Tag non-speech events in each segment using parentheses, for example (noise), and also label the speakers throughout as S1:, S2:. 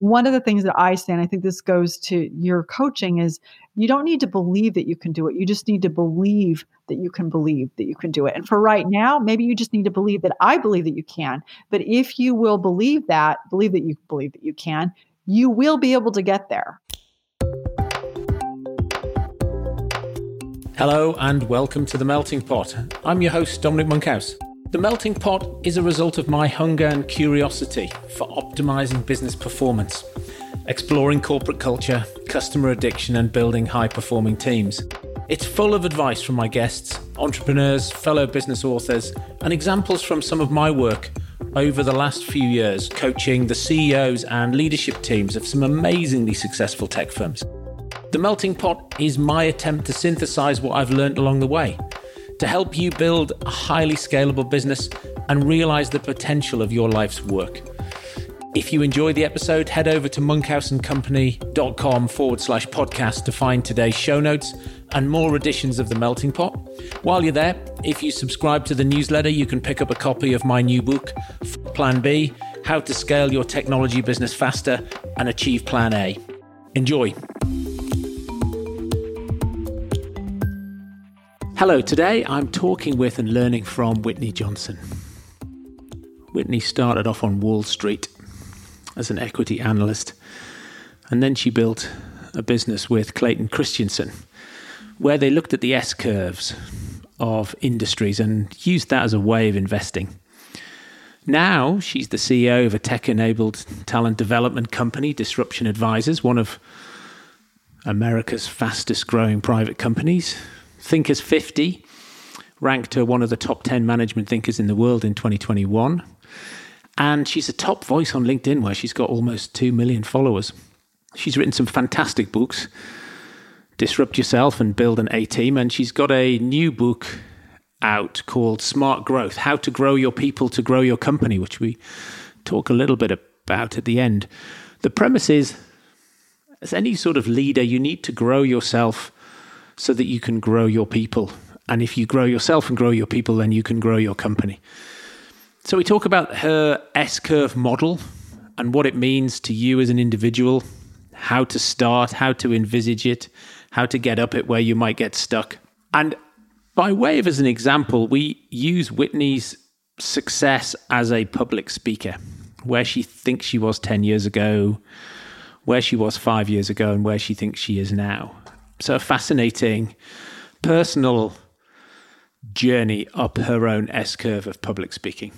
S1: one of the things that I say, and I think this goes to your coaching, is you don't need to believe that you can do it. You just need to believe that you can believe that you can do it. And for right now, maybe you just need to believe that I believe that you can. But if you will believe that, believe that you believe that you can, you will be able to get there.
S2: Hello, and welcome to The Melting Pot. I'm your host, Dominic Monkhouse. The melting pot is a result of my hunger and curiosity for optimizing business performance, exploring corporate culture, customer addiction, and building high performing teams. It's full of advice from my guests, entrepreneurs, fellow business authors, and examples from some of my work over the last few years coaching the CEOs and leadership teams of some amazingly successful tech firms. The melting pot is my attempt to synthesize what I've learned along the way to help you build a highly scalable business and realize the potential of your life's work. If you enjoy the episode, head over to monkhouseandcompany.com forward slash podcast to find today's show notes and more editions of The Melting Pot. While you're there, if you subscribe to the newsletter, you can pick up a copy of my new book, Plan B How to Scale Your Technology Business Faster and Achieve Plan A. Enjoy. Hello, today I'm talking with and learning from Whitney Johnson. Whitney started off on Wall Street as an equity analyst, and then she built a business with Clayton Christensen where they looked at the S curves of industries and used that as a way of investing. Now she's the CEO of a tech enabled talent development company, Disruption Advisors, one of America's fastest growing private companies. Thinkers 50 ranked her one of the top 10 management thinkers in the world in 2021. And she's a top voice on LinkedIn, where she's got almost 2 million followers. She's written some fantastic books Disrupt Yourself and Build an A Team. And she's got a new book out called Smart Growth How to Grow Your People to Grow Your Company, which we talk a little bit about at the end. The premise is as any sort of leader, you need to grow yourself so that you can grow your people. And if you grow yourself and grow your people, then you can grow your company. So we talk about her S curve model and what it means to you as an individual, how to start, how to envisage it, how to get up it where you might get stuck. And by way of as an example, we use Whitney's success as a public speaker, where she thinks she was 10 years ago, where she was five years ago, and where she thinks she is now. So, a fascinating personal journey up her own S curve of public speaking.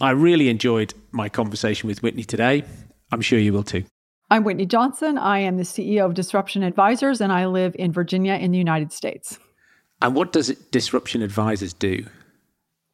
S2: I really enjoyed my conversation with Whitney today. I'm sure you will too.
S1: I'm Whitney Johnson. I am the CEO of Disruption Advisors, and I live in Virginia in the United States.
S2: And what does Disruption Advisors do?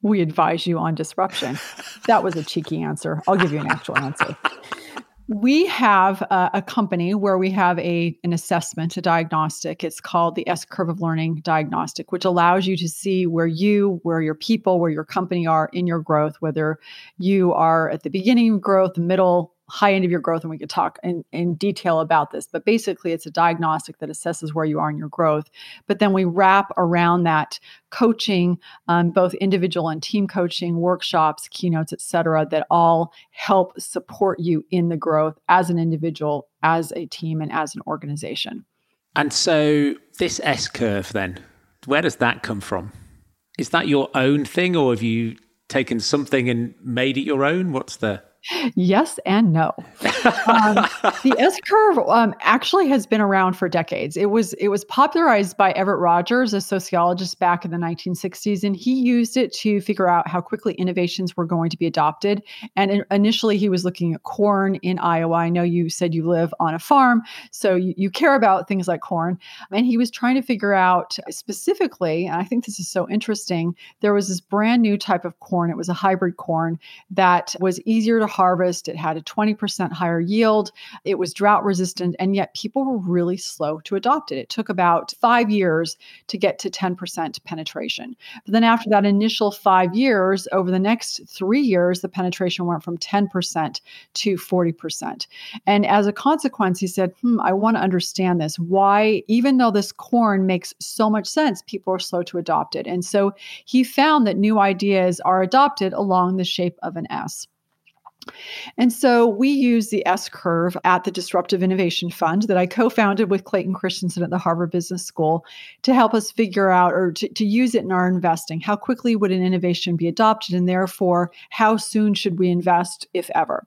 S1: We advise you on disruption. (laughs) that was a cheeky answer. I'll give you an actual answer (laughs) we have a, a, company where we have a an assessment, a diagnostic. It's called the S curve of learning diagnostic, which allows you to see where you, where your people, where your company are in your growth, whether you are at the beginning of growth, middle, high end of your growth and we could talk in, in detail about this but basically it's a diagnostic that assesses where you are in your growth. But then we wrap around that coaching um, both individual and team coaching workshops keynotes etc that all help support you in the growth as an individual as a team and as an organization.
S2: And so this s curve then where does that come from? Is that your own thing or have you taken something and made it your own? What's the
S1: Yes and no. Um, the S curve um, actually has been around for decades. It was it was popularized by Everett Rogers, a sociologist back in the 1960s, and he used it to figure out how quickly innovations were going to be adopted. And in, initially, he was looking at corn in Iowa. I know you said you live on a farm, so you, you care about things like corn. And he was trying to figure out specifically, and I think this is so interesting. There was this brand new type of corn. It was a hybrid corn that was easier to harvest. It had a 20% higher yield. It was drought resistant, and yet people were really slow to adopt it. It took about five years to get to 10% penetration. But then after that initial five years, over the next three years, the penetration went from 10% to 40%. And as a consequence, he said, hmm, I want to understand this. Why, even though this corn makes so much sense, people are slow to adopt it. And so he found that new ideas are adopted along the shape of an S. And so we use the S curve at the Disruptive Innovation Fund that I co founded with Clayton Christensen at the Harvard Business School to help us figure out or to, to use it in our investing. How quickly would an innovation be adopted? And therefore, how soon should we invest, if ever?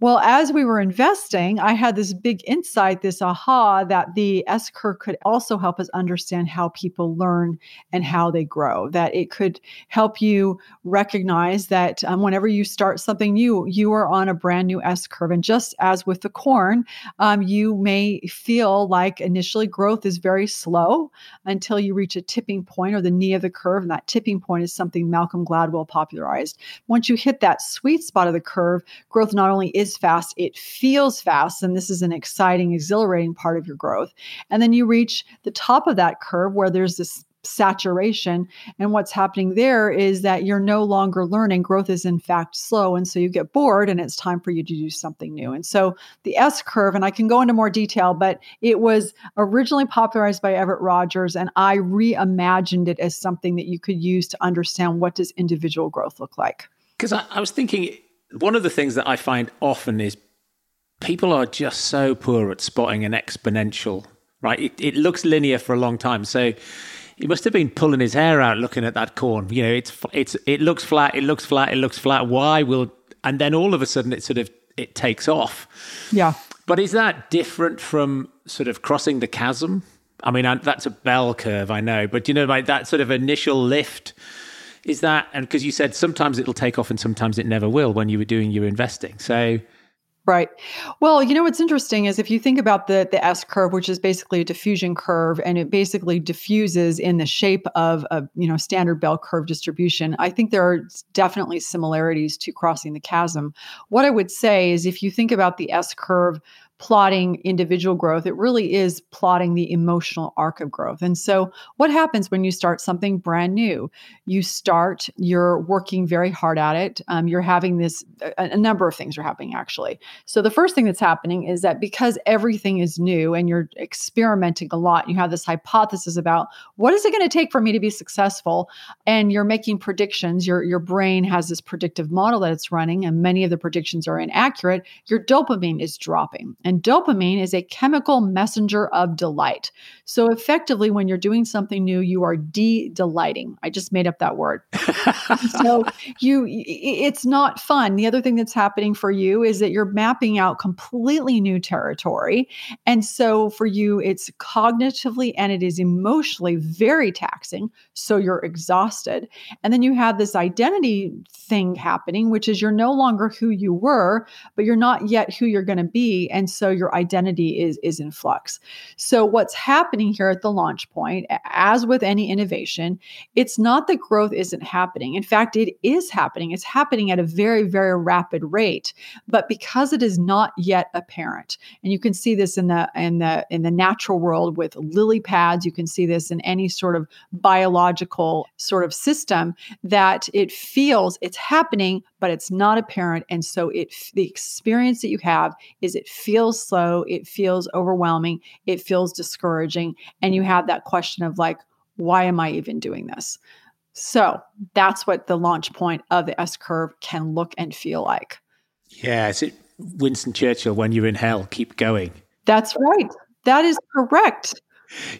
S1: Well, as we were investing, I had this big insight, this aha, that the S curve could also help us understand how people learn and how they grow. That it could help you recognize that um, whenever you start something new, you are on a brand new S curve. And just as with the corn, um, you may feel like initially growth is very slow until you reach a tipping point or the knee of the curve. And that tipping point is something Malcolm Gladwell popularized. Once you hit that sweet spot of the curve, growth not only is is fast, it feels fast. And this is an exciting, exhilarating part of your growth. And then you reach the top of that curve where there's this saturation. And what's happening there is that you're no longer learning. Growth is, in fact, slow. And so you get bored and it's time for you to do something new. And so the S curve, and I can go into more detail, but it was originally popularized by Everett Rogers. And I reimagined it as something that you could use to understand what does individual growth look like.
S2: Because I, I was thinking, one of the things that I find often is people are just so poor at spotting an exponential, right? It, it looks linear for a long time. So he must have been pulling his hair out looking at that corn. You know, it's it's it looks flat, it looks flat, it looks flat. Why will and then all of a sudden it sort of it takes off.
S1: Yeah.
S2: But is that different from sort of crossing the chasm? I mean, that's a bell curve, I know, but you know, like that sort of initial lift is that and because you said sometimes it'll take off and sometimes it never will when you were doing your investing so
S1: Right. Well, you know what's interesting is if you think about the the S curve, which is basically a diffusion curve, and it basically diffuses in the shape of a you know standard bell curve distribution. I think there are definitely similarities to crossing the chasm. What I would say is if you think about the S curve plotting individual growth. It really is plotting the emotional arc of growth. And so, what happens when you start something brand new? You start, you're working very hard at it. Um, you're having this, a, a number of things are happening actually. So, the first thing that's happening is that because everything is new and you're experimenting a lot, you have this hypothesis about what is it going to take for me to be successful? And you're making predictions. Your, your brain has this predictive model that it's running, and many of the predictions are inaccurate. Your dopamine is dropping. And dopamine is a chemical messenger of delight. So effectively, when you're doing something new, you are de-delighting. I just made up that word. (laughs) so you it's not fun. The other thing that's happening for you is that you're mapping out completely new territory. And so for you, it's cognitively and it is emotionally very taxing. So you're exhausted. And then you have this identity thing happening, which is you're no longer who you were, but you're not yet who you're going to be. And so your identity is is in flux. So what's happening here at the launch point, as with any innovation, it's not that growth isn't happening. In fact, it is happening. It's happening at a very very rapid rate, but because it is not yet apparent. And you can see this in the in the in the natural world with lily pads, you can see this in any sort of biological sort of system that it feels it's happening but it's not apparent and so it the experience that you have is it feels slow, it feels overwhelming, it feels discouraging. And you have that question of like, why am I even doing this? So that's what the launch point of the S curve can look and feel like.
S2: Yeah, is it Winston Churchill when you're in hell, keep going?
S1: That's right. That is correct.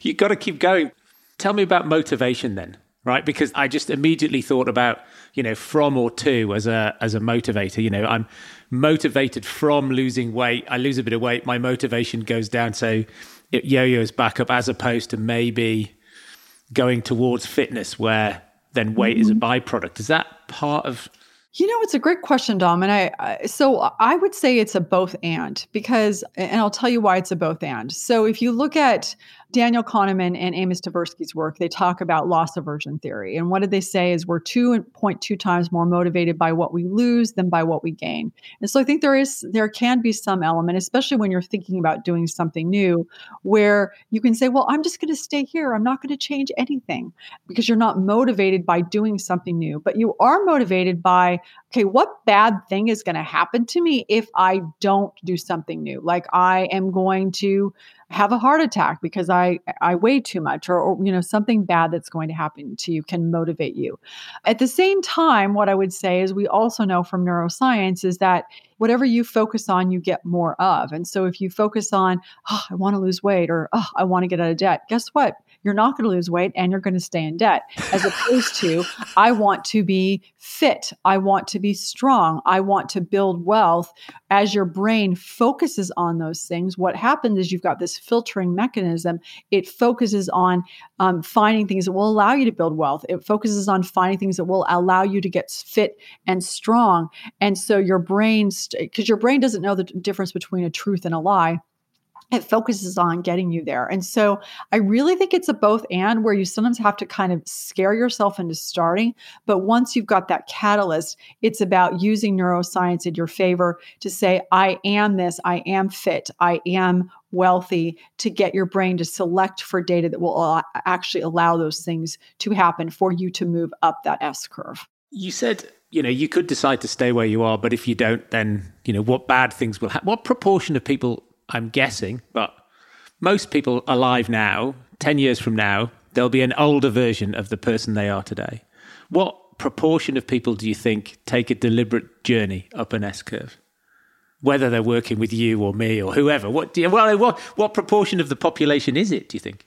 S2: You've got to keep going. Tell me about motivation then, right? Because I just immediately thought about, you know, from or to as a as a motivator. You know, I'm motivated from losing weight. I lose a bit of weight, my motivation goes down. So it yo-yos back up as opposed to maybe going towards fitness where then weight mm-hmm. is a mm-hmm. byproduct. Is that part of
S1: you know, it's a great question, Dom. And I, I, so I would say it's a both and because, and I'll tell you why it's a both and. So if you look at Daniel Kahneman and Amos Tversky's work, they talk about loss aversion theory. And what did they say is we're 2.2 times more motivated by what we lose than by what we gain. And so I think there is there can be some element, especially when you're thinking about doing something new, where you can say, well, I'm just going to stay here. I'm not going to change anything because you're not motivated by doing something new, but you are motivated by okay, what bad thing is going to happen to me if I don't do something new? Like I am going to have a heart attack because I I weigh too much or, or, you know something bad that's going to happen to you can motivate you. At the same time what I would say is we also know from neuroscience is that whatever you focus on you get more of. And so if you focus on oh, I want to lose weight or oh, I want to get out of debt, guess what? You're not going to lose weight and you're going to stay in debt, as opposed to, I want to be fit. I want to be strong. I want to build wealth. As your brain focuses on those things, what happens is you've got this filtering mechanism. It focuses on um, finding things that will allow you to build wealth. It focuses on finding things that will allow you to get fit and strong. And so your brain, because your brain doesn't know the difference between a truth and a lie it focuses on getting you there. And so I really think it's a both and where you sometimes have to kind of scare yourself into starting. But once you've got that catalyst, it's about using neuroscience in your favor to say, I am this, I am fit, I am wealthy to get your brain to select for data that will actually allow those things to happen for you to move up that S curve.
S2: You said you know you could decide to stay where you are but if you don't then you know what bad things will happen what proportion of people I'm guessing, but most people alive now, 10 years from now, there'll be an older version of the person they are today. What proportion of people do you think take a deliberate journey up an S curve? Whether they're working with you or me or whoever. What do you, well, what, what proportion of the population is it, do you think?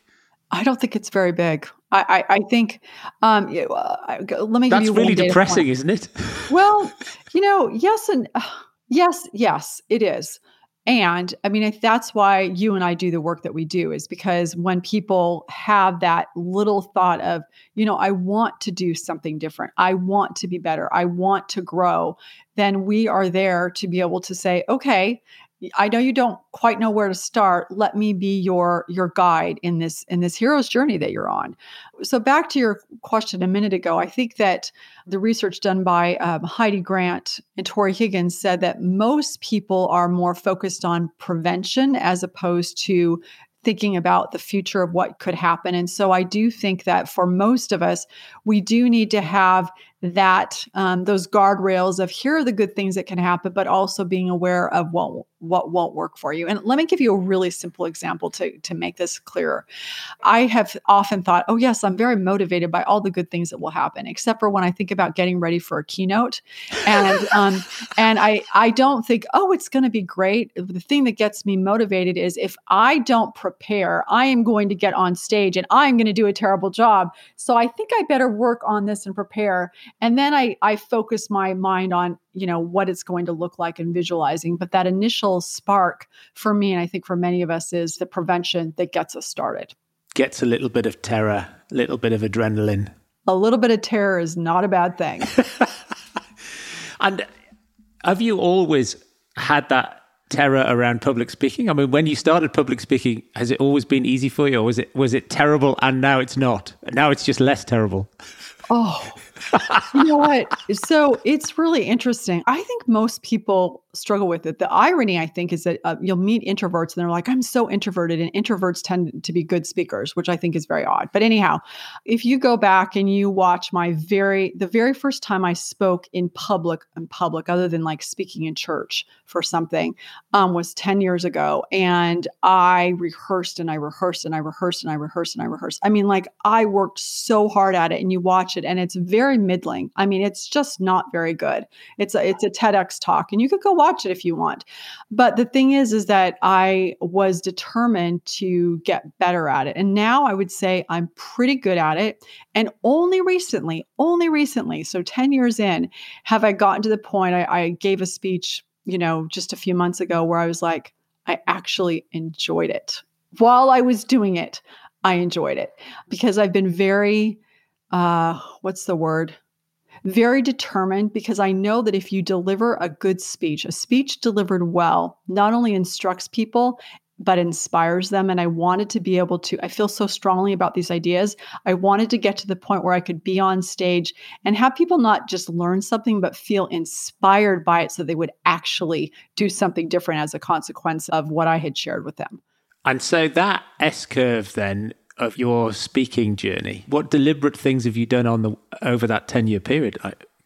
S1: I don't think it's very big. I, I, I think, um, let me
S2: That's
S1: give you
S2: really depressing, isn't it? (laughs)
S1: well, you know, yes and uh, yes, yes, it is. And I mean, that's why you and I do the work that we do, is because when people have that little thought of, you know, I want to do something different, I want to be better, I want to grow, then we are there to be able to say, okay, I know you don't quite know where to start. Let me be your your guide in this in this hero's journey that you're on. So back to your question a minute ago, I think that the research done by um, Heidi Grant and Tory Higgins said that most people are more focused on prevention as opposed to thinking about the future of what could happen. And so I do think that for most of us, we do need to have that um, those guardrails of here are the good things that can happen, but also being aware of what what won't work for you. And let me give you a really simple example to to make this clearer. I have often thought, oh yes, I'm very motivated by all the good things that will happen, except for when I think about getting ready for a keynote, and (laughs) um, and I I don't think, oh, it's going to be great. The thing that gets me motivated is if I don't prepare, I am going to get on stage and I'm going to do a terrible job. So I think I better work on this and prepare and then i i focus my mind on you know what it's going to look like and visualizing but that initial spark for me and i think for many of us is the prevention that gets us started
S2: gets a little bit of terror a little bit of adrenaline
S1: a little bit of terror is not a bad thing (laughs)
S2: and have you always had that terror around public speaking? I mean, when you started public speaking, has it always been easy for you, or was it was it terrible and now it's not? Now it's just less terrible.
S1: Oh, you know what? So it's really interesting. I think most people struggle with it. The irony, I think, is that uh, you'll meet introverts and they're like, I'm so introverted. And introverts tend to be good speakers, which I think is very odd. But anyhow, if you go back and you watch my very, the very first time I spoke in public, in public, other than like speaking in church for something, um, was 10 years ago. And I rehearsed and I rehearsed and I rehearsed and I rehearsed and I rehearsed. I mean, like I worked so hard at it and you watch it and it's very middling. I mean, it's just not very good. It's a, it's a TEDx talk and you could go watch watch it if you want. But the thing is, is that I was determined to get better at it. And now I would say I'm pretty good at it. And only recently, only recently, so 10 years in, have I gotten to the point I, I gave a speech, you know, just a few months ago where I was like, I actually enjoyed it. While I was doing it, I enjoyed it because I've been very, uh, what's the word? very determined because I know that if you deliver a good speech, a speech delivered well, not only instructs people, but inspires them. And I wanted to be able to, I feel so strongly about these ideas. I wanted to get to the point where I could be on stage and have people not just learn something, but feel inspired by it so they would actually do something different as a consequence of what I had shared with them.
S2: And so that S curve then of your speaking journey, what deliberate things have you done on the over that 10 year period?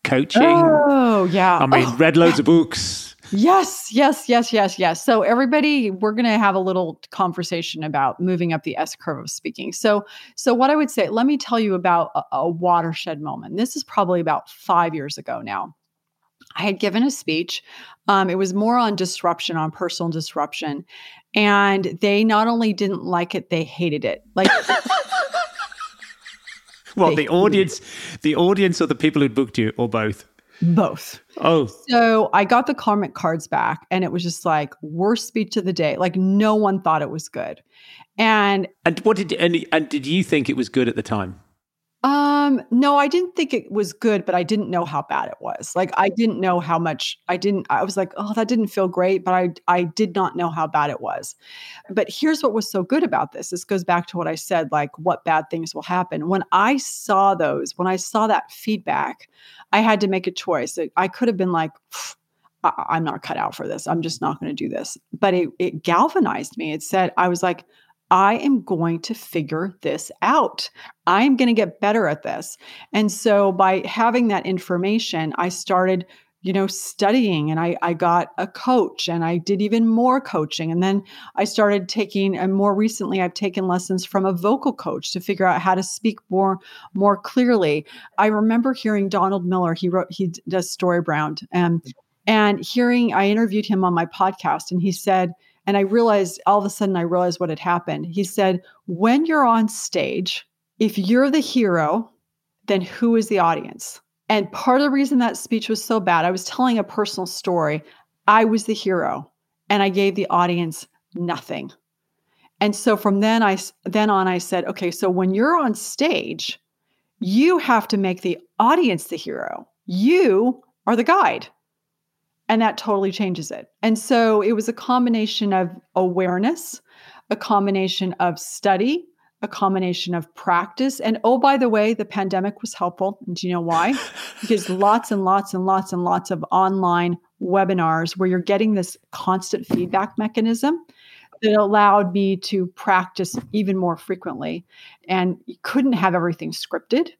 S2: coaching.
S1: Oh, yeah.
S2: I mean,
S1: Oh,
S2: read loads of books.
S1: Yes, yes, yes, yes, yes. So everybody, we're going to have a little conversation about moving up the S curve of speaking. So, so what I would say, let me tell you about a, a watershed moment. This is probably about five years ago now. I had given a speech. Um, it was more on disruption, on personal disruption, and they not only didn't like it, they hated it. Like (laughs)
S2: Well, the audience, the audience, or the people who booked you, or both.
S1: both.
S2: Oh,
S1: So I got the comment cards back, and it was just like worst speech of the day. Like no one thought it was good, and
S2: and what did and, and did you think it was good at the time?
S1: Um, no, I didn't think it was good, but I didn't know how bad it was. Like I didn't know how much I didn't I was like, "Oh, that didn't feel great," but I I did not know how bad it was. But here's what was so good about this. This goes back to what I said like what bad things will happen. When I saw those, when I saw that feedback, I had to make a choice. I could have been like I- I'm not cut out for this. I'm just not going to do this. But it, it galvanized me. It said, I was like, I am going to figure this out. I am going to get better at this. And so by having that information, I started, you know, studying and I, I got a coach and I did even more coaching. And then I started taking, and more recently, I've taken lessons from a vocal coach to figure out how to speak more, more clearly. I remember hearing Donald Miller, he wrote, he does Storybrand. And um, mm. and hearing, I interviewed him on my podcast, and he said, and I realized all of a sudden I realized what had happened. He said, when you're on stage, if you're the hero, then who is the audience? And part of the reason that speech was so bad, I was telling a personal story. I was the hero, and I gave the audience nothing. And so from then I then on I said, okay, so when you're on stage, you have to make the audience the hero. You are the guide and that totally changes it. And so it was a combination of awareness, a combination of study, a combination of practice. And oh, by the way, the pandemic was helpful. And do you know why? because (laughs) lots and lots and lots and lots of online webinars where you're getting this constant feedback mechanism that allowed me to practice even more frequently. And you couldn't have everything scripted.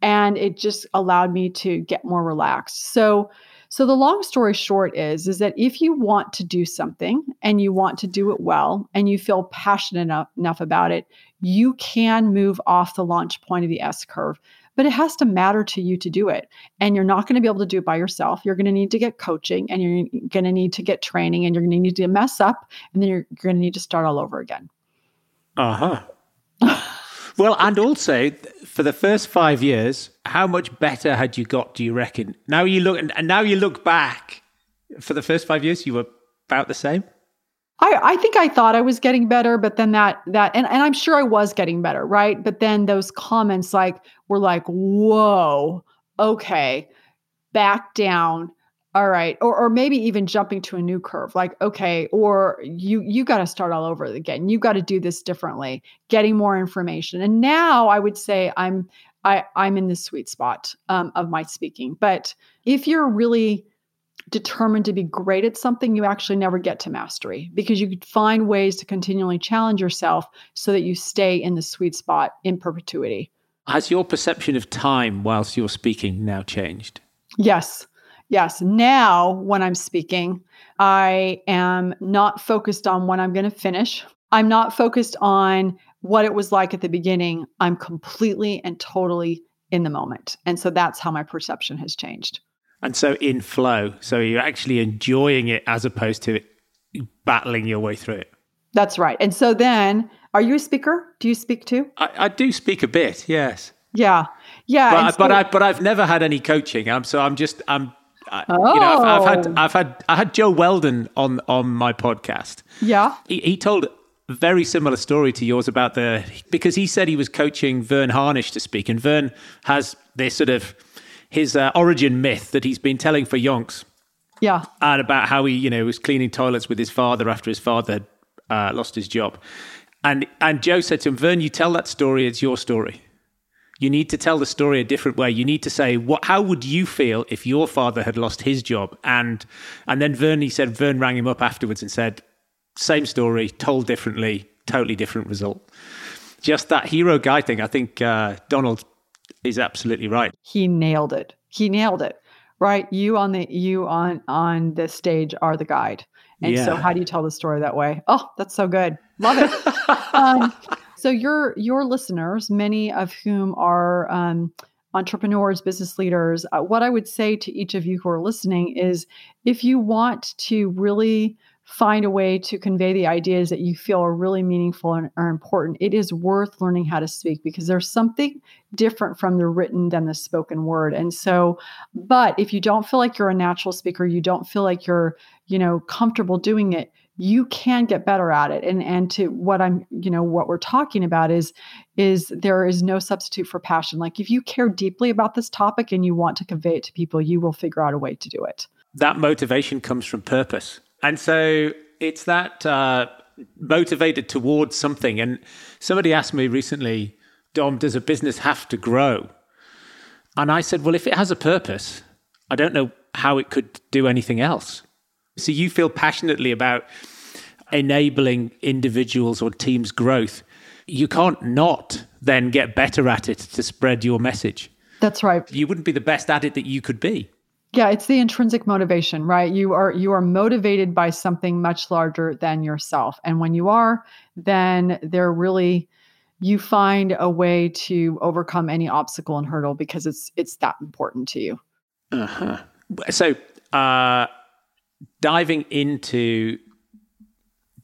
S1: And it just allowed me to get more relaxed. So so the long story short is is that if you want to do something and you want to do it well and you feel passionate enough, enough about it, you can move off the launch point of the S curve. But it has to matter to you to do it. And you're not going to be able to do it by yourself. You're going to need to get coaching and you're going to need to get training and you're going to need to mess up and then you're going to need to start all over again.
S2: Uh huh. (laughs) well, and also for the first five years, how much better had you got? Do you reckon? Now you look and now you look back. For the first five years, you were about the same.
S1: I, I think I thought I was getting better, but then that that and, and I'm sure I was getting better, right? But then those comments like were like, whoa, okay, back down. All right. Or or maybe even jumping to a new curve, like, okay, or you you got to start all over again. You got to do this differently, getting more information. And now I would say I'm I, I'm in the sweet spot um, of my speaking. But if you're really determined to be great at something, you actually never get to mastery because you could find ways to continually challenge yourself so that you stay in the sweet spot in perpetuity.
S2: Has your perception of time whilst you're speaking now changed?
S1: Yes. Yes. Now, when I'm speaking, I am not focused on when I'm going to finish. I'm not focused on what it was like at the beginning. I'm completely and totally in the moment. And so that's how my perception has changed.
S2: And so in flow, so you're actually enjoying it as opposed to battling your way through it.
S1: That's right. And so then, are you a speaker? Do you speak too?
S2: I, I do speak a bit, yes.
S1: Yeah, yeah.
S2: But, I,
S1: so-
S2: but I but I've never had any coaching. I'm so I'm just I'm I, you know I've, I've had
S1: Oh.
S2: I've had I had Joe Weldon on on my podcast.
S1: yeah,
S2: He, he told a very similar story to yours about the because he said he was coaching Verne Harnish to speak, and Verne has this sort of his uh, origin myth that he's been telling for yonks
S1: yeah,
S2: and about how he, you know, was cleaning toilets with his father after his father had uh, lost his job. And and Joe said to him, Verne, you tell that story, it's your story. You need to tell the story a different way. You need to say, what? How would you feel if your father had lost his job? And and then Verne, he said, Verne rang him up afterwards and said, same story, told differently, totally different result. Just that hero guy thing. I think uh, Donald is absolutely right.
S1: he nailed it. He nailed it. right? You on the you on on the stage are the guide. And yeah. so how do you tell the story that way? Oh, that's so good. Love it. (laughs) um, so your your listeners, many of whom are um, entrepreneurs, business leaders, uh, what I would say to each of you who are listening is if you want to really find a way to convey the ideas that you feel are really meaningful and are important, it is worth learning how to speak because there's something different from the written than the spoken word. And so, but if you don't feel like you're a natural speaker, you don't feel like you're, you know, comfortable doing it, you can get better at it and and to what i'm you know what we're talking about is is there is no substitute for passion like if you care deeply about this topic and you want to convey it to people you will figure out a way to do it
S2: that motivation comes from purpose and so it's that uh, motivated towards something. And somebody asked me recently, Dom, does a business have to grow? And I said, well, if it has a purpose, I don't know how it could do anything else. So you feel passionately about enabling individuals or teams' growth. You can't not then get better at it to spread your message.
S1: That's right.
S2: You wouldn't be the best at it that you could be.
S1: Yeah, it's the intrinsic motivation, right? You are you are motivated by something much larger than yourself. And when you are, then there really you find a way to overcome any obstacle and hurdle because it's it's that important to you.
S2: Uh-huh. So, uh diving into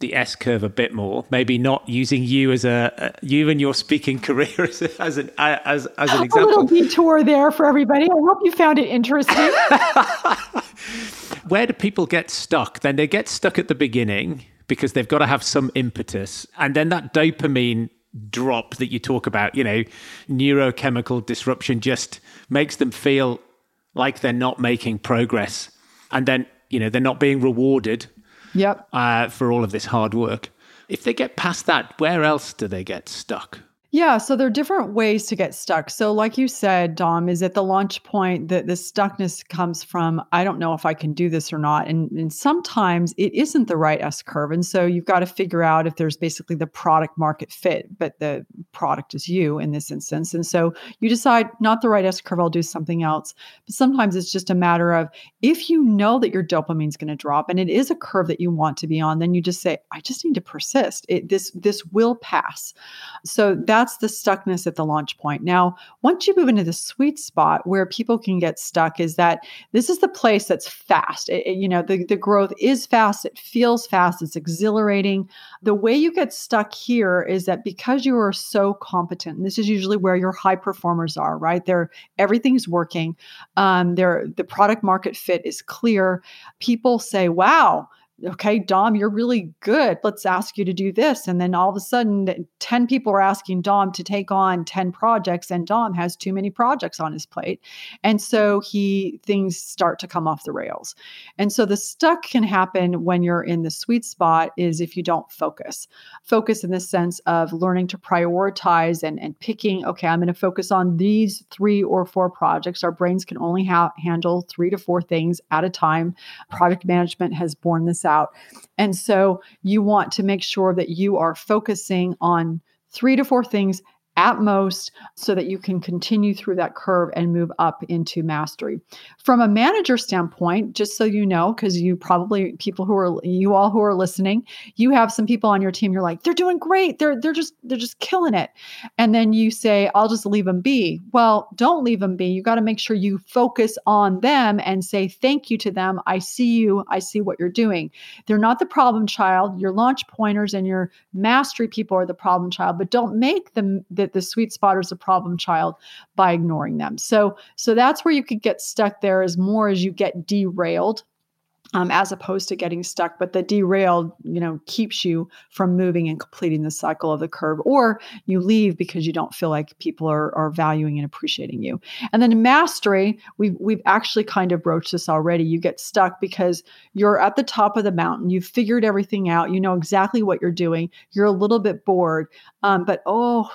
S2: the S curve a bit more. Maybe not using you as a, you and your speaking (laughs) career as, as an as as an example.
S1: A little detour there for everybody. I hope you found it interesting. (laughs)
S2: Where do people get stuck? Then they get stuck at the beginning because they've got to have some impetus, and then that dopamine drop that you talk about, you know, neurochemical disruption just makes them feel like they're not making progress, and then you know they're not being rewarded
S1: Yep.
S2: Uh, for all of this hard work. If they get past that, where else do they get stuck?
S1: Yeah, so there are different ways to get stuck. So, like you said, Dom, is at the launch point that the stuckness comes from, I don't know if I can do this or not. And, and sometimes it isn't the right S curve. And so you've got to figure out if there's basically the product market fit, but the product is you in this instance. And so you decide, not the right S curve, I'll do something else. But sometimes it's just a matter of if you know that your dopamine is going to drop and it is a curve that you want to be on, then you just say, I just need to persist. It, this, this will pass. So that that's the stuckness at the launch point. Now, once you move into the sweet spot where people can get stuck, is that this is the place that's fast. It, it, you know, the, the growth is fast, it feels fast, it's exhilarating. The way you get stuck here is that because you are so competent, this is usually where your high performers are, right? They're everything's working. Um, they're, the product market fit is clear. People say, wow, okay, Dom, you're really good. Let's ask you to do this. And then all of a sudden, 10 people are asking Dom to take on 10 projects, and Dom has too many projects on his plate. And so he things start to come off the rails. And so the stuck can happen when you're in the sweet spot is if you don't focus. Focus in the sense of learning to prioritize and, and picking, okay, I'm going to focus on these three or four projects. Our brains can only ha- handle three to four things at a time. Project management has borne this out And so you want to make sure that you are focusing on three to four things at most so that you can continue through that curve and move up into mastery. From a manager standpoint, just so you know, because you probably people who are you all who are listening, you have some people on your team, you're like, they're doing great. They're they're just they're just killing it. And then you say, I'll just leave them be. Well, don't leave them be. You got to make sure you focus on them and say thank you to them. I see you. I see what you're doing. They're not the problem child. Your launch pointers and your mastery people are the problem child, but don't make them the that the sweet spot is a problem child by ignoring them. So so that's where you could get stuck there is more as you get derailed um, as opposed to getting stuck. But the derailed, you know, keeps you from moving and completing the cycle of the curve, or you leave because you don't feel like people are, are valuing and appreciating you. And then mastery, we've we've actually kind of broached this already. You get stuck because you're at the top of the mountain. You've figured everything out. You know exactly what you're doing. You're a little bit bored, um, but oh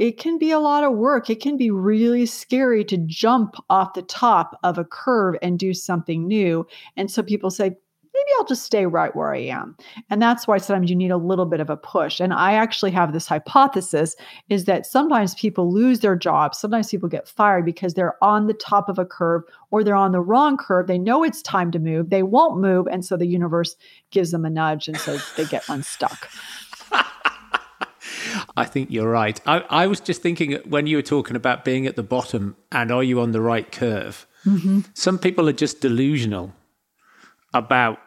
S1: it can be a lot of work. It can be really scary to jump off the top of a curve and do something new. And so people say, maybe I'll just stay right where I am. And that's why sometimes you need a little bit of a push. And I actually have this hypothesis is that sometimes people lose their jobs, sometimes people get fired because they're on the top of a curve or they're on the wrong curve. They know it's time to move, they won't move. And so the universe gives them a nudge and so they get unstuck.
S2: I think you're right. I, I, was just thinking when you were talking about being at the bottom and are you on the right curve? Mm-hmm. Some people are just delusional about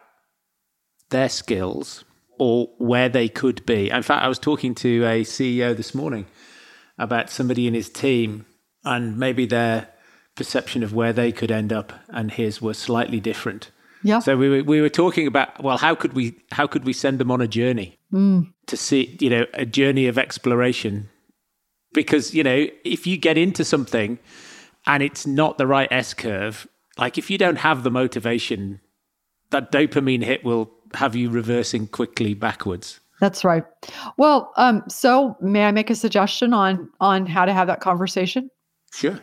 S2: their skills or where they could be. In fact, I was talking to a CEO this morning about somebody in his team and maybe their perception of where they could end up and his were slightly different.
S1: Yeah.
S2: So we were, we were talking about well, how could we how could we send them on a journey mm. to see you know a journey of exploration? Because you know if you get into something and it's not the right S curve, like if you don't have the motivation, that dopamine hit will have you reversing quickly backwards.
S1: That's right. Well, um, so may I make a suggestion on on how to have that conversation?
S2: Sure.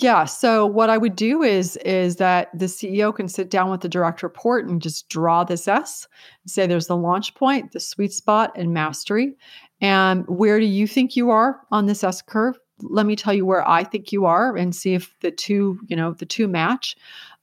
S1: Yeah. So what I would do is is that the CEO can sit down with the direct report and just draw this S. Say there's the launch point, the sweet spot, and mastery. And where do you think you are on this S curve? Let me tell you where I think you are and see if the two, you know, the two match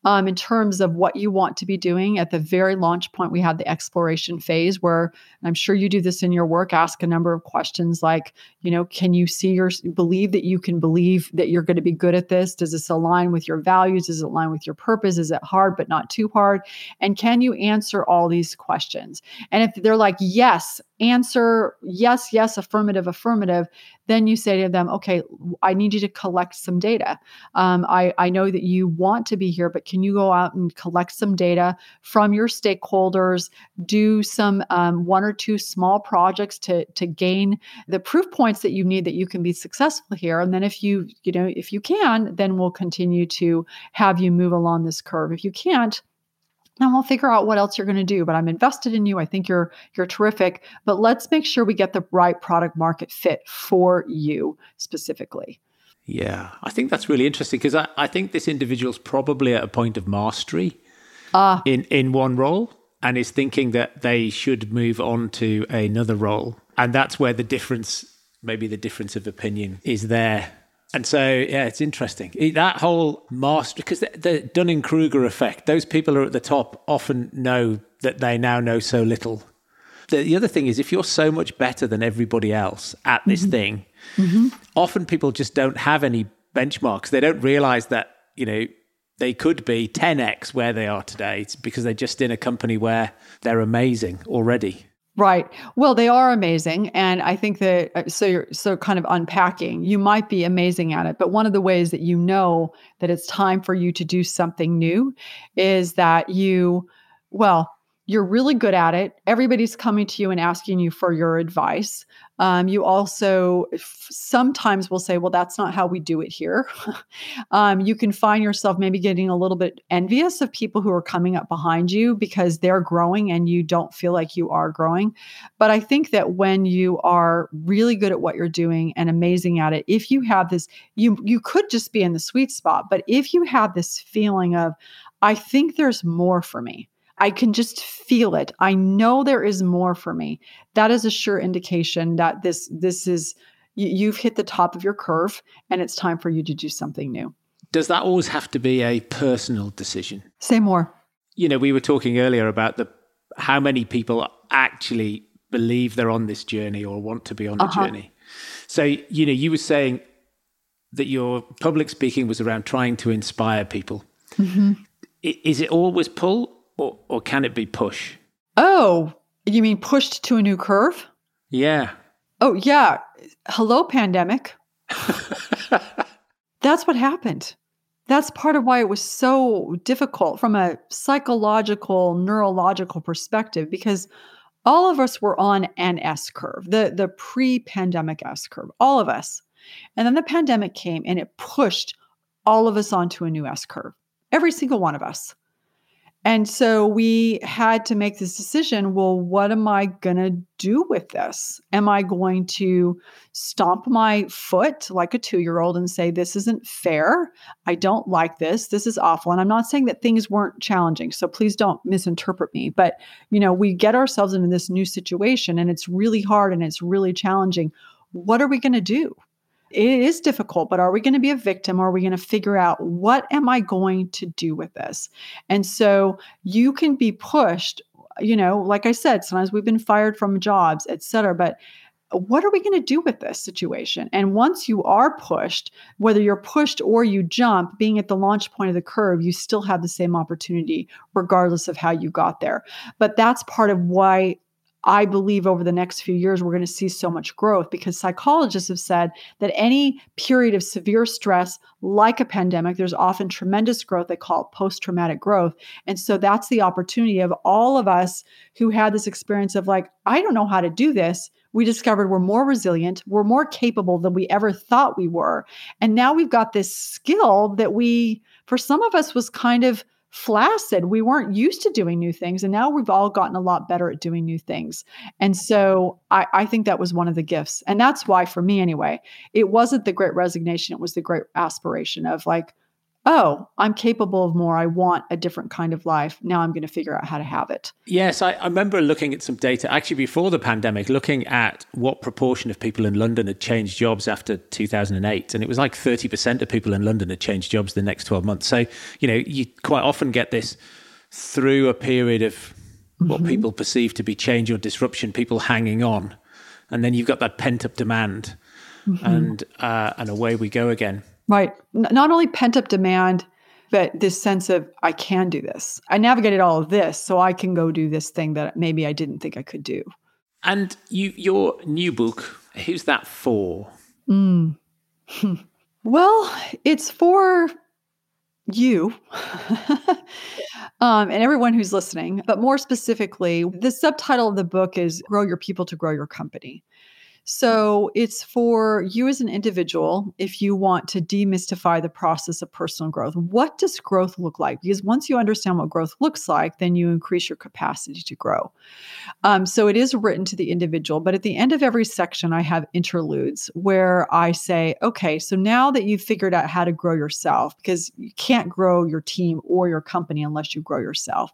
S1: um, in terms of what you want to be doing. At the very launch point, we had the exploration phase where I'm sure you do this in your work, ask a number of questions like, you know, can you see your believe that you can believe that you're going to be good at this? Does this align with your values? Does it align with your purpose? Is it hard but not too hard? And can you answer all these questions? And if they're like, yes, answer yes, yes, affirmative, affirmative, then you say to them, okay, I need you to collect some data. Um, I, I know that you want to be here, but can you go out and collect some data from your stakeholders, do some um, one or two small projects to, to gain the proof points that you need that you can be successful here. And then if you, you know, if you can, then we'll continue to have you move along this curve. If you can't, and we'll figure out what else you're going to do but i'm invested in you. I think you're you're terrific but let's make sure we get the right product market fit for you specifically.
S2: Yeah i think that's really interesting because I, I think this individual's probably at a point of mastery uh, in in one role and is thinking that they should move on to another role. And that's where the difference maybe the difference of opinion is there and so, yeah, it's interesting. That whole master, because the, the Dunning Kruger effect, those people who are at the top often know that they now know so little. The, the other thing is, if you're so much better than everybody else at this mm-hmm. thing, mm-hmm. often people just don't have any benchmarks. They don't realize that, you know, they could be 10x where they are today it's because they're just in a company where they're amazing already.
S1: Right. Well, they are amazing. And I think that uh, so you're so kind of unpacking, you might be amazing at it. But one of the ways that you know that it's time for you to do something new is that you, well, you're really good at it. Everybody's coming to you and asking you for your advice. Um, you also sometimes will say, Well, that's not how we do it here. (laughs) um, you can find yourself maybe getting a little bit envious of people who are coming up behind you because they're growing and you don't feel like you are growing. But I think that when you are really good at what you're doing and amazing at it, if you have this, you you could just be in the sweet spot. But if you have this feeling of, I think there's more for me. I can just feel it. I know there is more for me. That is a sure indication that this this is you've hit the top of your curve and it's time for you to do something new.
S2: Does that always have to be a personal decision?
S1: Say more.
S2: You know, we were talking earlier about the how many people actually believe they're on this journey or want to be on the uh-huh. journey. So, you know, you were saying that your public speaking was around trying to inspire people. Mm-hmm. Is it always pull or, or can it be push?
S1: Oh, you mean pushed to a new curve?
S2: Yeah.
S1: Oh, yeah. Hello, pandemic. (laughs) That's what happened. That's part of why it was so difficult from a psychological, neurological perspective, because all of us were on an S curve, the, the pre pandemic S curve, all of us. And then the pandemic came and it pushed all of us onto a new S curve, every single one of us. And so we had to make this decision well, what am I going to do with this? Am I going to stomp my foot like a two year old and say, this isn't fair? I don't like this. This is awful. And I'm not saying that things weren't challenging. So please don't misinterpret me. But, you know, we get ourselves into this new situation and it's really hard and it's really challenging. What are we going to do? It is difficult, but are we going to be a victim? Or are we going to figure out what am I going to do with this? And so you can be pushed, you know, like I said, sometimes we've been fired from jobs, et cetera, but what are we going to do with this situation? And once you are pushed, whether you're pushed or you jump, being at the launch point of the curve, you still have the same opportunity, regardless of how you got there. But that's part of why I believe over the next few years, we're going to see so much growth because psychologists have said that any period of severe stress, like a pandemic, there's often tremendous growth. They call it post traumatic growth. And so that's the opportunity of all of us who had this experience of, like, I don't know how to do this. We discovered we're more resilient, we're more capable than we ever thought we were. And now we've got this skill that we, for some of us, was kind of flaccid. We weren't used to doing new things. And now we've all gotten a lot better at doing new things. And so I, I, think that was one of the gifts. And that's why, for me anyway, it wasn't the great resignation, it was the great aspiration of like, oh, I'm capable of more. I want a different kind of life. Now I'm going to figure out how to have it.
S2: Yes, I, I, remember looking at some data actually before the pandemic, looking at what proportion of people in London had changed jobs after 2008. And it was like 30% of people in London had changed jobs the next 12 months. So, you know, you quite often get this through a period of what mm-hmm. people perceive to be change or disruption, people hanging on. And then you've got that pent up demand. Mm-hmm. And uh, and away we go again.
S1: Right. N- not only pent up demand, but this sense of I can do this. I navigated all of this, so I can go do this thing that maybe I didn't think I could do.
S2: And you, your new book, who's that for?
S1: Mm. (laughs) well, it's for you (laughs) um, and everyone who's listening. But more specifically, the subtitle of the book is Grow Your People to Grow Your Company. So it's for you as an individual if you want to demystify the process of personal growth. What does growth look like? Because once you understand what growth looks like, then you increase your capacity to grow. Um, so it is written to the individual, but at the end of every section, I have interludes where I say, okay, so now that you've figured out how to grow yourself, because you can't grow your team or your company unless you grow yourself.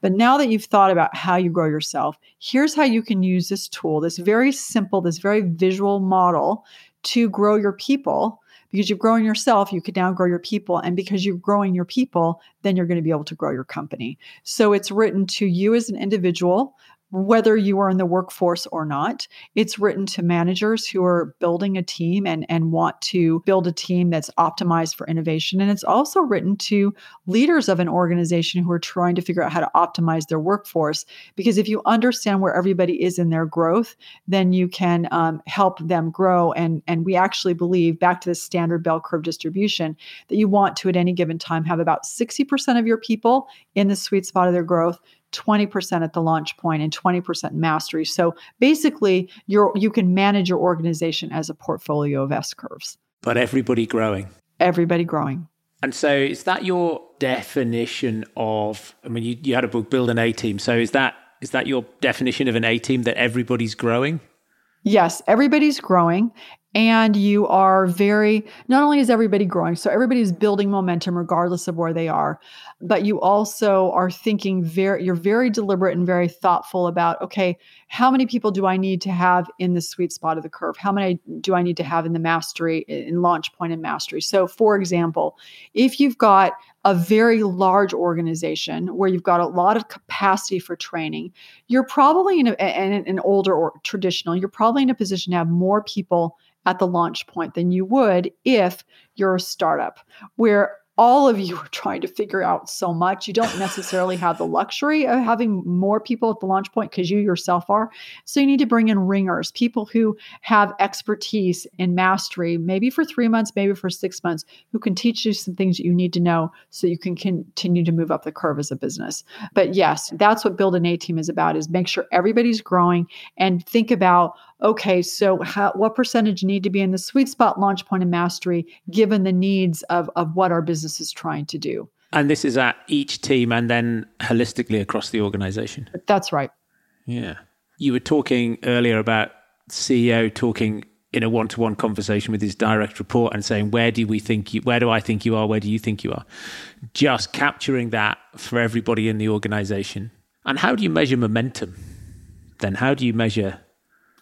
S1: But now that you've thought about how you grow yourself, here's how you can use this tool, this very simple, this very visual model to grow your people because you've grown yourself, you can now grow your people. And because you're growing your people, then you're going to be able to grow your company. So it's written to you as an individual whether you are in the workforce or not. It's written to managers who are building a team and, and want to build a team that's optimized for innovation. And it's also written to leaders of an organization who are trying to figure out how to optimize their workforce. Because if you understand where everybody is in their growth, then you can um, help them grow. And, and we actually believe, back to the standard bell curve distribution, that you want to at any given time have about 60% of your people in the sweet spot of their growth, 20% at the launch point and 20% mastery. So basically, you're you can manage your organization as a portfolio of S curves.
S2: But everybody growing.
S1: Everybody growing.
S2: And so is that your definition of I mean you, you had a book build an A team. So is that is that your definition of an A team that everybody's growing?
S1: Yes, everybody's growing and you are very not only is everybody growing so everybody is building momentum regardless of where they are but you also are thinking very you're very deliberate and very thoughtful about okay how many people do i need to have in the sweet spot of the curve? How many do i need to have in the mastery in launch point and mastery? So for example if you've got a very large organization where you've got a lot of capacity for training. You're probably in and an older or traditional you're probably in a position to have more people at the launch point than you would if you're a startup where all of you are trying to figure out so much. You don't necessarily have the luxury of having more people at the launch point because you yourself are. So you need to bring in ringers, people who have expertise and mastery, maybe for three months, maybe for six months, who can teach you some things that you need to know so you can continue to move up the curve as a business. But yes, that's what build an A team is about is make sure everybody's growing and think about okay, so how, what percentage need to be in the sweet spot launch point of mastery given the needs of, of what our business is trying to do?
S2: And this is at each team and then holistically across the organization.
S1: That's right.
S2: Yeah. You were talking earlier about CEO talking in a one-to-one conversation with his direct report and saying where do we think you where do I think you are where do you think you are just capturing that for everybody in the organization and how do you measure momentum then how do you measure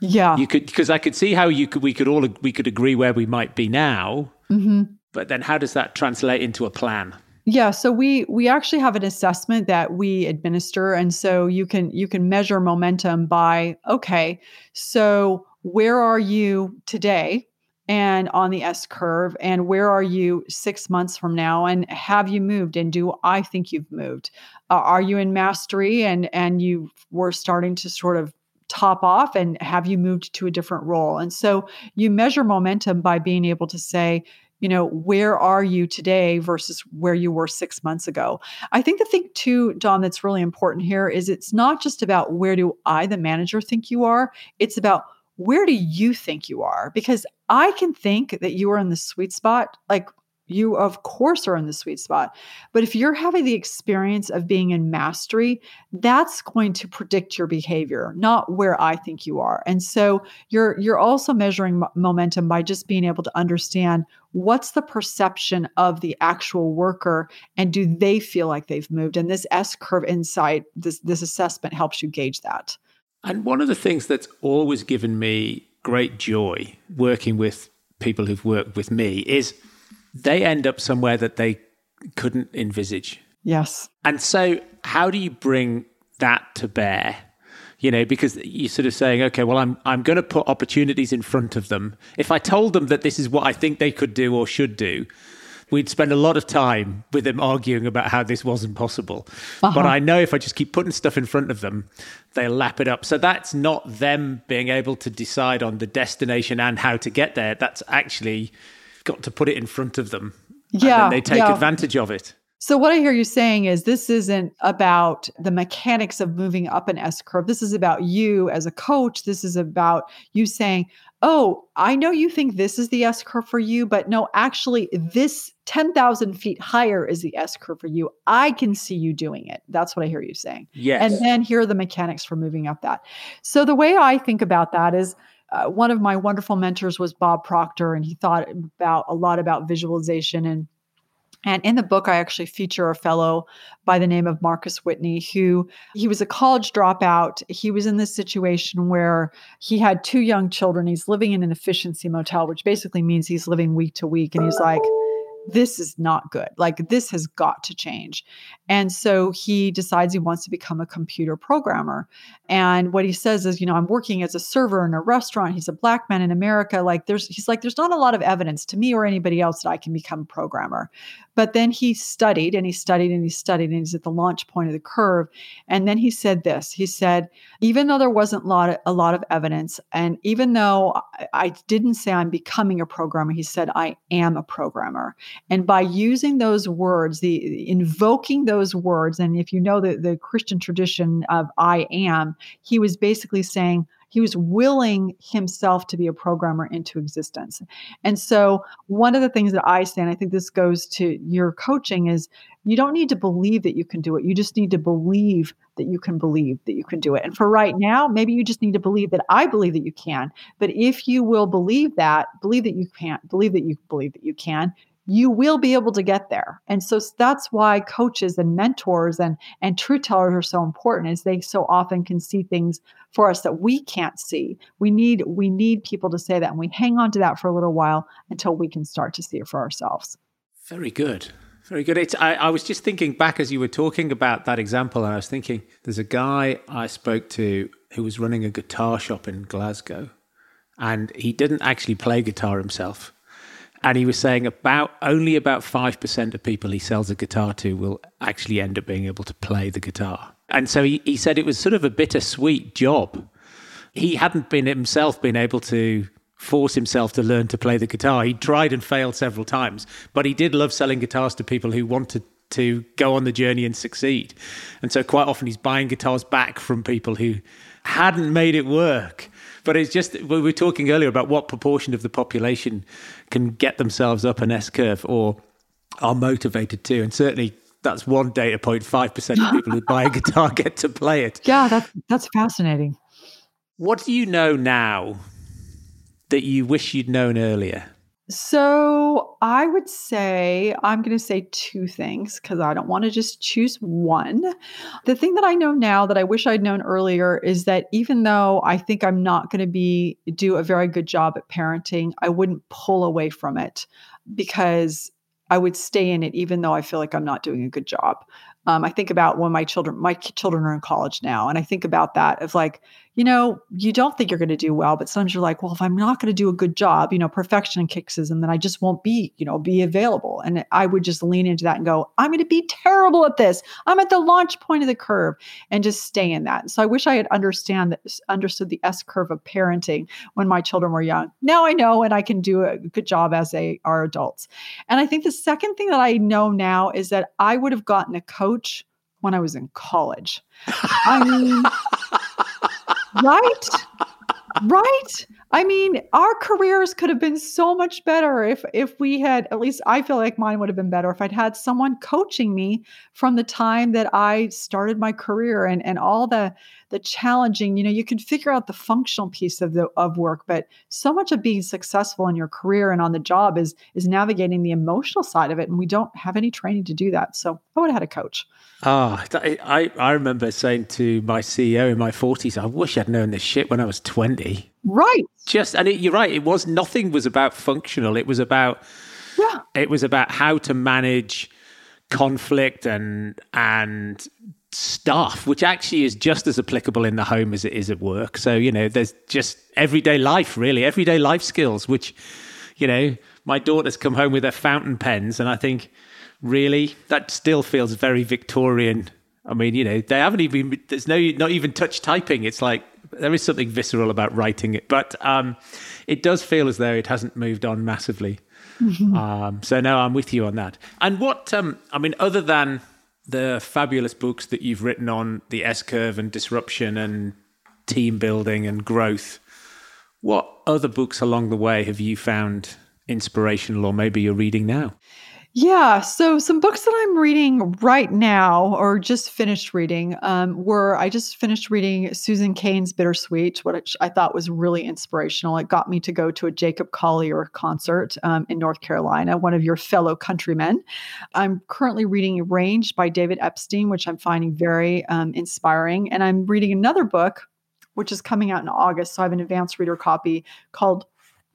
S1: yeah
S2: you could because I could see how you could we could all we could agree where we might be now mm-hmm. but then how does that translate into a plan
S1: yeah, so we we actually have an assessment that we administer and so you can you can measure momentum by okay, so where are you today and on the S curve and where are you 6 months from now and have you moved and do I think you've moved? Uh, are you in mastery and and you were starting to sort of top off and have you moved to a different role? And so you measure momentum by being able to say you know, where are you today versus where you were six months ago? I think the thing too, Don, that's really important here is it's not just about where do I, the manager, think you are, it's about where do you think you are? Because I can think that you are in the sweet spot. Like you of course are in the sweet spot. But if you're having the experience of being in mastery that's going to predict your behavior not where i think you are. And so you're you're also measuring m- momentum by just being able to understand what's the perception of the actual worker and do they feel like they've moved? And this s curve insight this this assessment helps you gauge that.
S2: And one of the things that's always given me great joy working with people who've worked with me is they end up somewhere that they couldn't envisage.
S1: Yes.
S2: And so, how do you bring that to bear? You know, because you're sort of saying, okay, well, I'm I'm going to put opportunities in front of them. If I told them that this is what I think they could do or should do, we'd spend a lot of time with them arguing about how this wasn't possible. Uh-huh. But I know if I just keep putting stuff in front of them, they'll lap it up. So that's not them being able to decide on the destination and how to get there. That's actually got to put it in front of them.
S1: Yeah.
S2: they take
S1: yeah.
S2: advantage of it.
S1: So, what I hear you saying is this isn't about the mechanics of moving up an S curve. This is about you as a coach. This is about you saying, Oh, I know you think this is the S curve for you, but no, actually, this 10,000 feet higher is the S curve for you. I can see you doing it. That's what I hear you saying.
S2: Yes.
S1: And then here are the mechanics for moving up that. So, the way I think about that is, uh, one of my wonderful mentors was Bob Proctor, and he thought about a lot about visualization and and in the book, I actually feature a fellow by the name of Marcus Whitney, who he was a college dropout. He was in this situation where he had two young children. He's living in an efficiency motel, which basically means he's living week to week. And he's like, this is not good. Like, this has got to change. And so he decides he wants to become a computer programmer. And what he says is, you know, I'm working as a server in a restaurant. He's a black man in America. Like, there's, he's like, there's not a lot of evidence to me or anybody else that I can become a programmer. But then he studied and he studied and he studied and he's at the launch point of the curve. And then he said this he said, even though there wasn't a lot of, a lot of evidence, and even though I, I didn't say I'm becoming a programmer, he said, I am a programmer. And by using those words, the invoking those words, and if you know the, the Christian tradition of I am, he was basically saying, he was willing himself to be a programmer into existence. And so, one of the things that I say, and I think this goes to your coaching, is you don't need to believe that you can do it. You just need to believe that you can believe that you can do it. And for right now, maybe you just need to believe that I believe that you can. But if you will believe that, believe that you can't, believe that you believe that you can, you will be able to get there. And so that's why coaches and mentors and and truth tellers are so important is they so often can see things for us that we can't see. We need we need people to say that and we hang on to that for a little while until we can start to see it for ourselves.
S2: Very good. Very good. It's, I, I was just thinking back as you were talking about that example, and I was thinking there's a guy I spoke to who was running a guitar shop in Glasgow, and he didn't actually play guitar himself and he was saying about only about 5% of people he sells a guitar to will actually end up being able to play the guitar. And so he, he said it was sort of a bittersweet job. He hadn't been himself been able to force himself to learn to play the guitar. He tried and failed several times, but he did love selling guitars to people who wanted to go on the journey and succeed. And so quite often he's buying guitars back from people who hadn't made it work. But it's just, we were talking earlier about what proportion of the population can get themselves up an S curve or are motivated to. And certainly that's one data point. Five percent of people who (laughs) buy a guitar get to play it.
S1: Yeah, that's that's fascinating.
S2: What do you know now that you wish you'd known earlier?
S1: So I would say I'm going to say two things because I don't want to just choose one. The thing that I know now that I wish I'd known earlier is that even though I think I'm not going to be do a very good job at parenting, I wouldn't pull away from it because I would stay in it even though I feel like I'm not doing a good job. Um, I think about when my children, my children are in college now, and I think about that of like, you know, you don't think you're going to do well, but sometimes you're like, well, if I'm not going to do a good job, you know, perfection kicks in, and then I just won't be, you know, be available. And I would just lean into that and go, I'm going to be terrible at this. I'm at the launch point of the curve, and just stay in that. So I wish I had understand that understood the S curve of parenting when my children were young. Now I know, and I can do a good job as they are adults. And I think the second thing that I know now is that I would have gotten a coach when I was in college. I mean (laughs) right? right? I mean, our careers could have been so much better if if we had at least I feel like mine would have been better if I'd had someone coaching me from the time that I started my career and and all the the challenging, you know, you can figure out the functional piece of the of work, but so much of being successful in your career and on the job is is navigating the emotional side of it and we don't have any training to do that. So, I would have had a coach.
S2: Oh, I, I remember saying to my CEO in my 40s, I wish I'd known this shit when I was 20.
S1: Right.
S2: Just, and it, you're right, it was nothing was about functional. It was about, yeah, it was about how to manage conflict and, and, stuff which actually is just as applicable in the home as it is at work so you know there's just everyday life really everyday life skills which you know my daughter's come home with her fountain pens and i think really that still feels very Victorian. I mean, you know, they haven't even there's no not even touch typing. It's like there is something visceral about writing it, but um, it does feel as though it hasn't moved on massively. Mm-hmm. Um, so no, I'm with you on that. And what um, I mean, other than the fabulous books that you've written on the S curve and disruption and team building and growth, what other books along the way have you found inspirational, or maybe you're reading now?
S1: Yeah. So, some books that I'm reading right now, or just finished reading, um, were I just finished reading Susan Cain's Bittersweet, which I thought was really inspirational. It got me to go to a Jacob Collier concert um, in North Carolina, one of your fellow countrymen. I'm currently reading Range by David Epstein, which I'm finding very um, inspiring. And I'm reading another book, which is coming out in August. So, I have an advanced reader copy called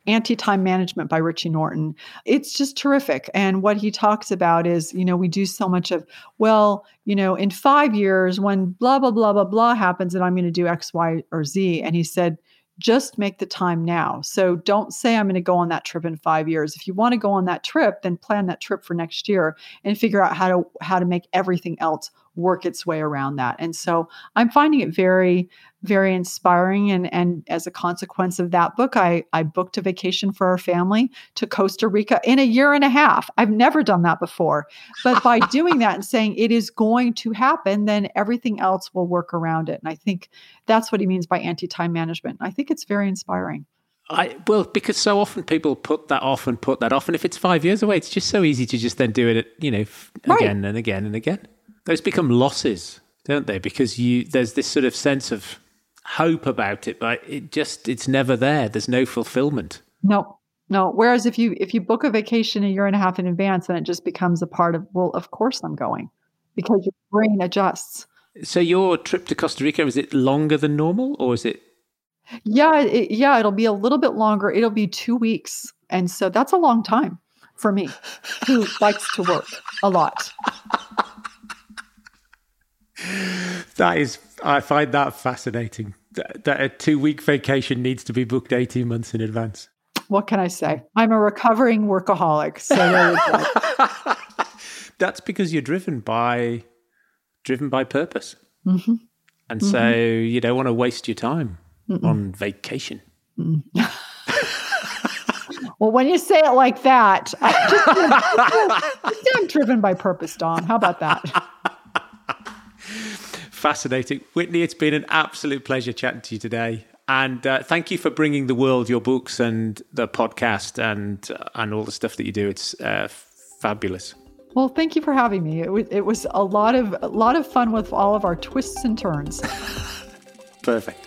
S1: Anti Time Management by Richie Norton. It's just terrific. And what he talks about is, you know, we do so much of, well, you know, in five years, when blah, blah, blah, blah, blah happens, and I'm going to do X, Y, or Z. And he said, just make the time now. So don't say I'm going to go on that trip in 5 years. If you want to go on that trip, then plan that trip for next year and figure out how to how to make everything else work its way around that. And so I'm finding it very, very inspiring. And, and as a consequence of that book, I, I booked a vacation for our family to Costa Rica in a year and a half. I've never done that before. But by (laughs) doing that and saying it is going to happen, then everything else will work around it. And I think that's what he means by anti time management. I think it's very inspiring.
S2: I well because so often people put that off and put that off, and if it's five years away, it's just so easy to just then do it, you know, again right. and again and again those become losses, don't they? Because you there's this sort of sense of hope about it, but it just it's never there. There's no fulfillment.
S1: No, no. Whereas if you if you book a vacation a year and a half in advance, then it just becomes a part of well, of course I'm going because your brain adjusts.
S2: So your trip to Costa Rica is it longer than normal, or is it?
S1: Yeah, it, yeah, it'll be a little bit longer. It'll be two weeks, and so that's a long time for me, who likes to work a lot
S2: that is, I find that fascinating. That, that a two week vacation needs to be booked 18 months in advance.
S1: What can I say? I'm a recovering workaholic. So (laughs)
S2: That's because you're driven by driven by purpose. Mm-hmm. And mm-hmm. so you don't want to waste your time Mm-mm. on vacation. Mm. (laughs)
S1: well, when you say it like that, (laughs) I just, I'm driven by purpose, Don. How about that?
S2: Fascinating. Whitney, it's been an absolute pleasure chatting to you today. And uh, thank you for bringing the world your books and the podcast and uh, and all the stuff that you do. It's uh, fabulous.
S1: Well, thank you for having me. It was, it was a lot of a lot of fun with all of our twists and turns. (laughs)
S2: Perfect.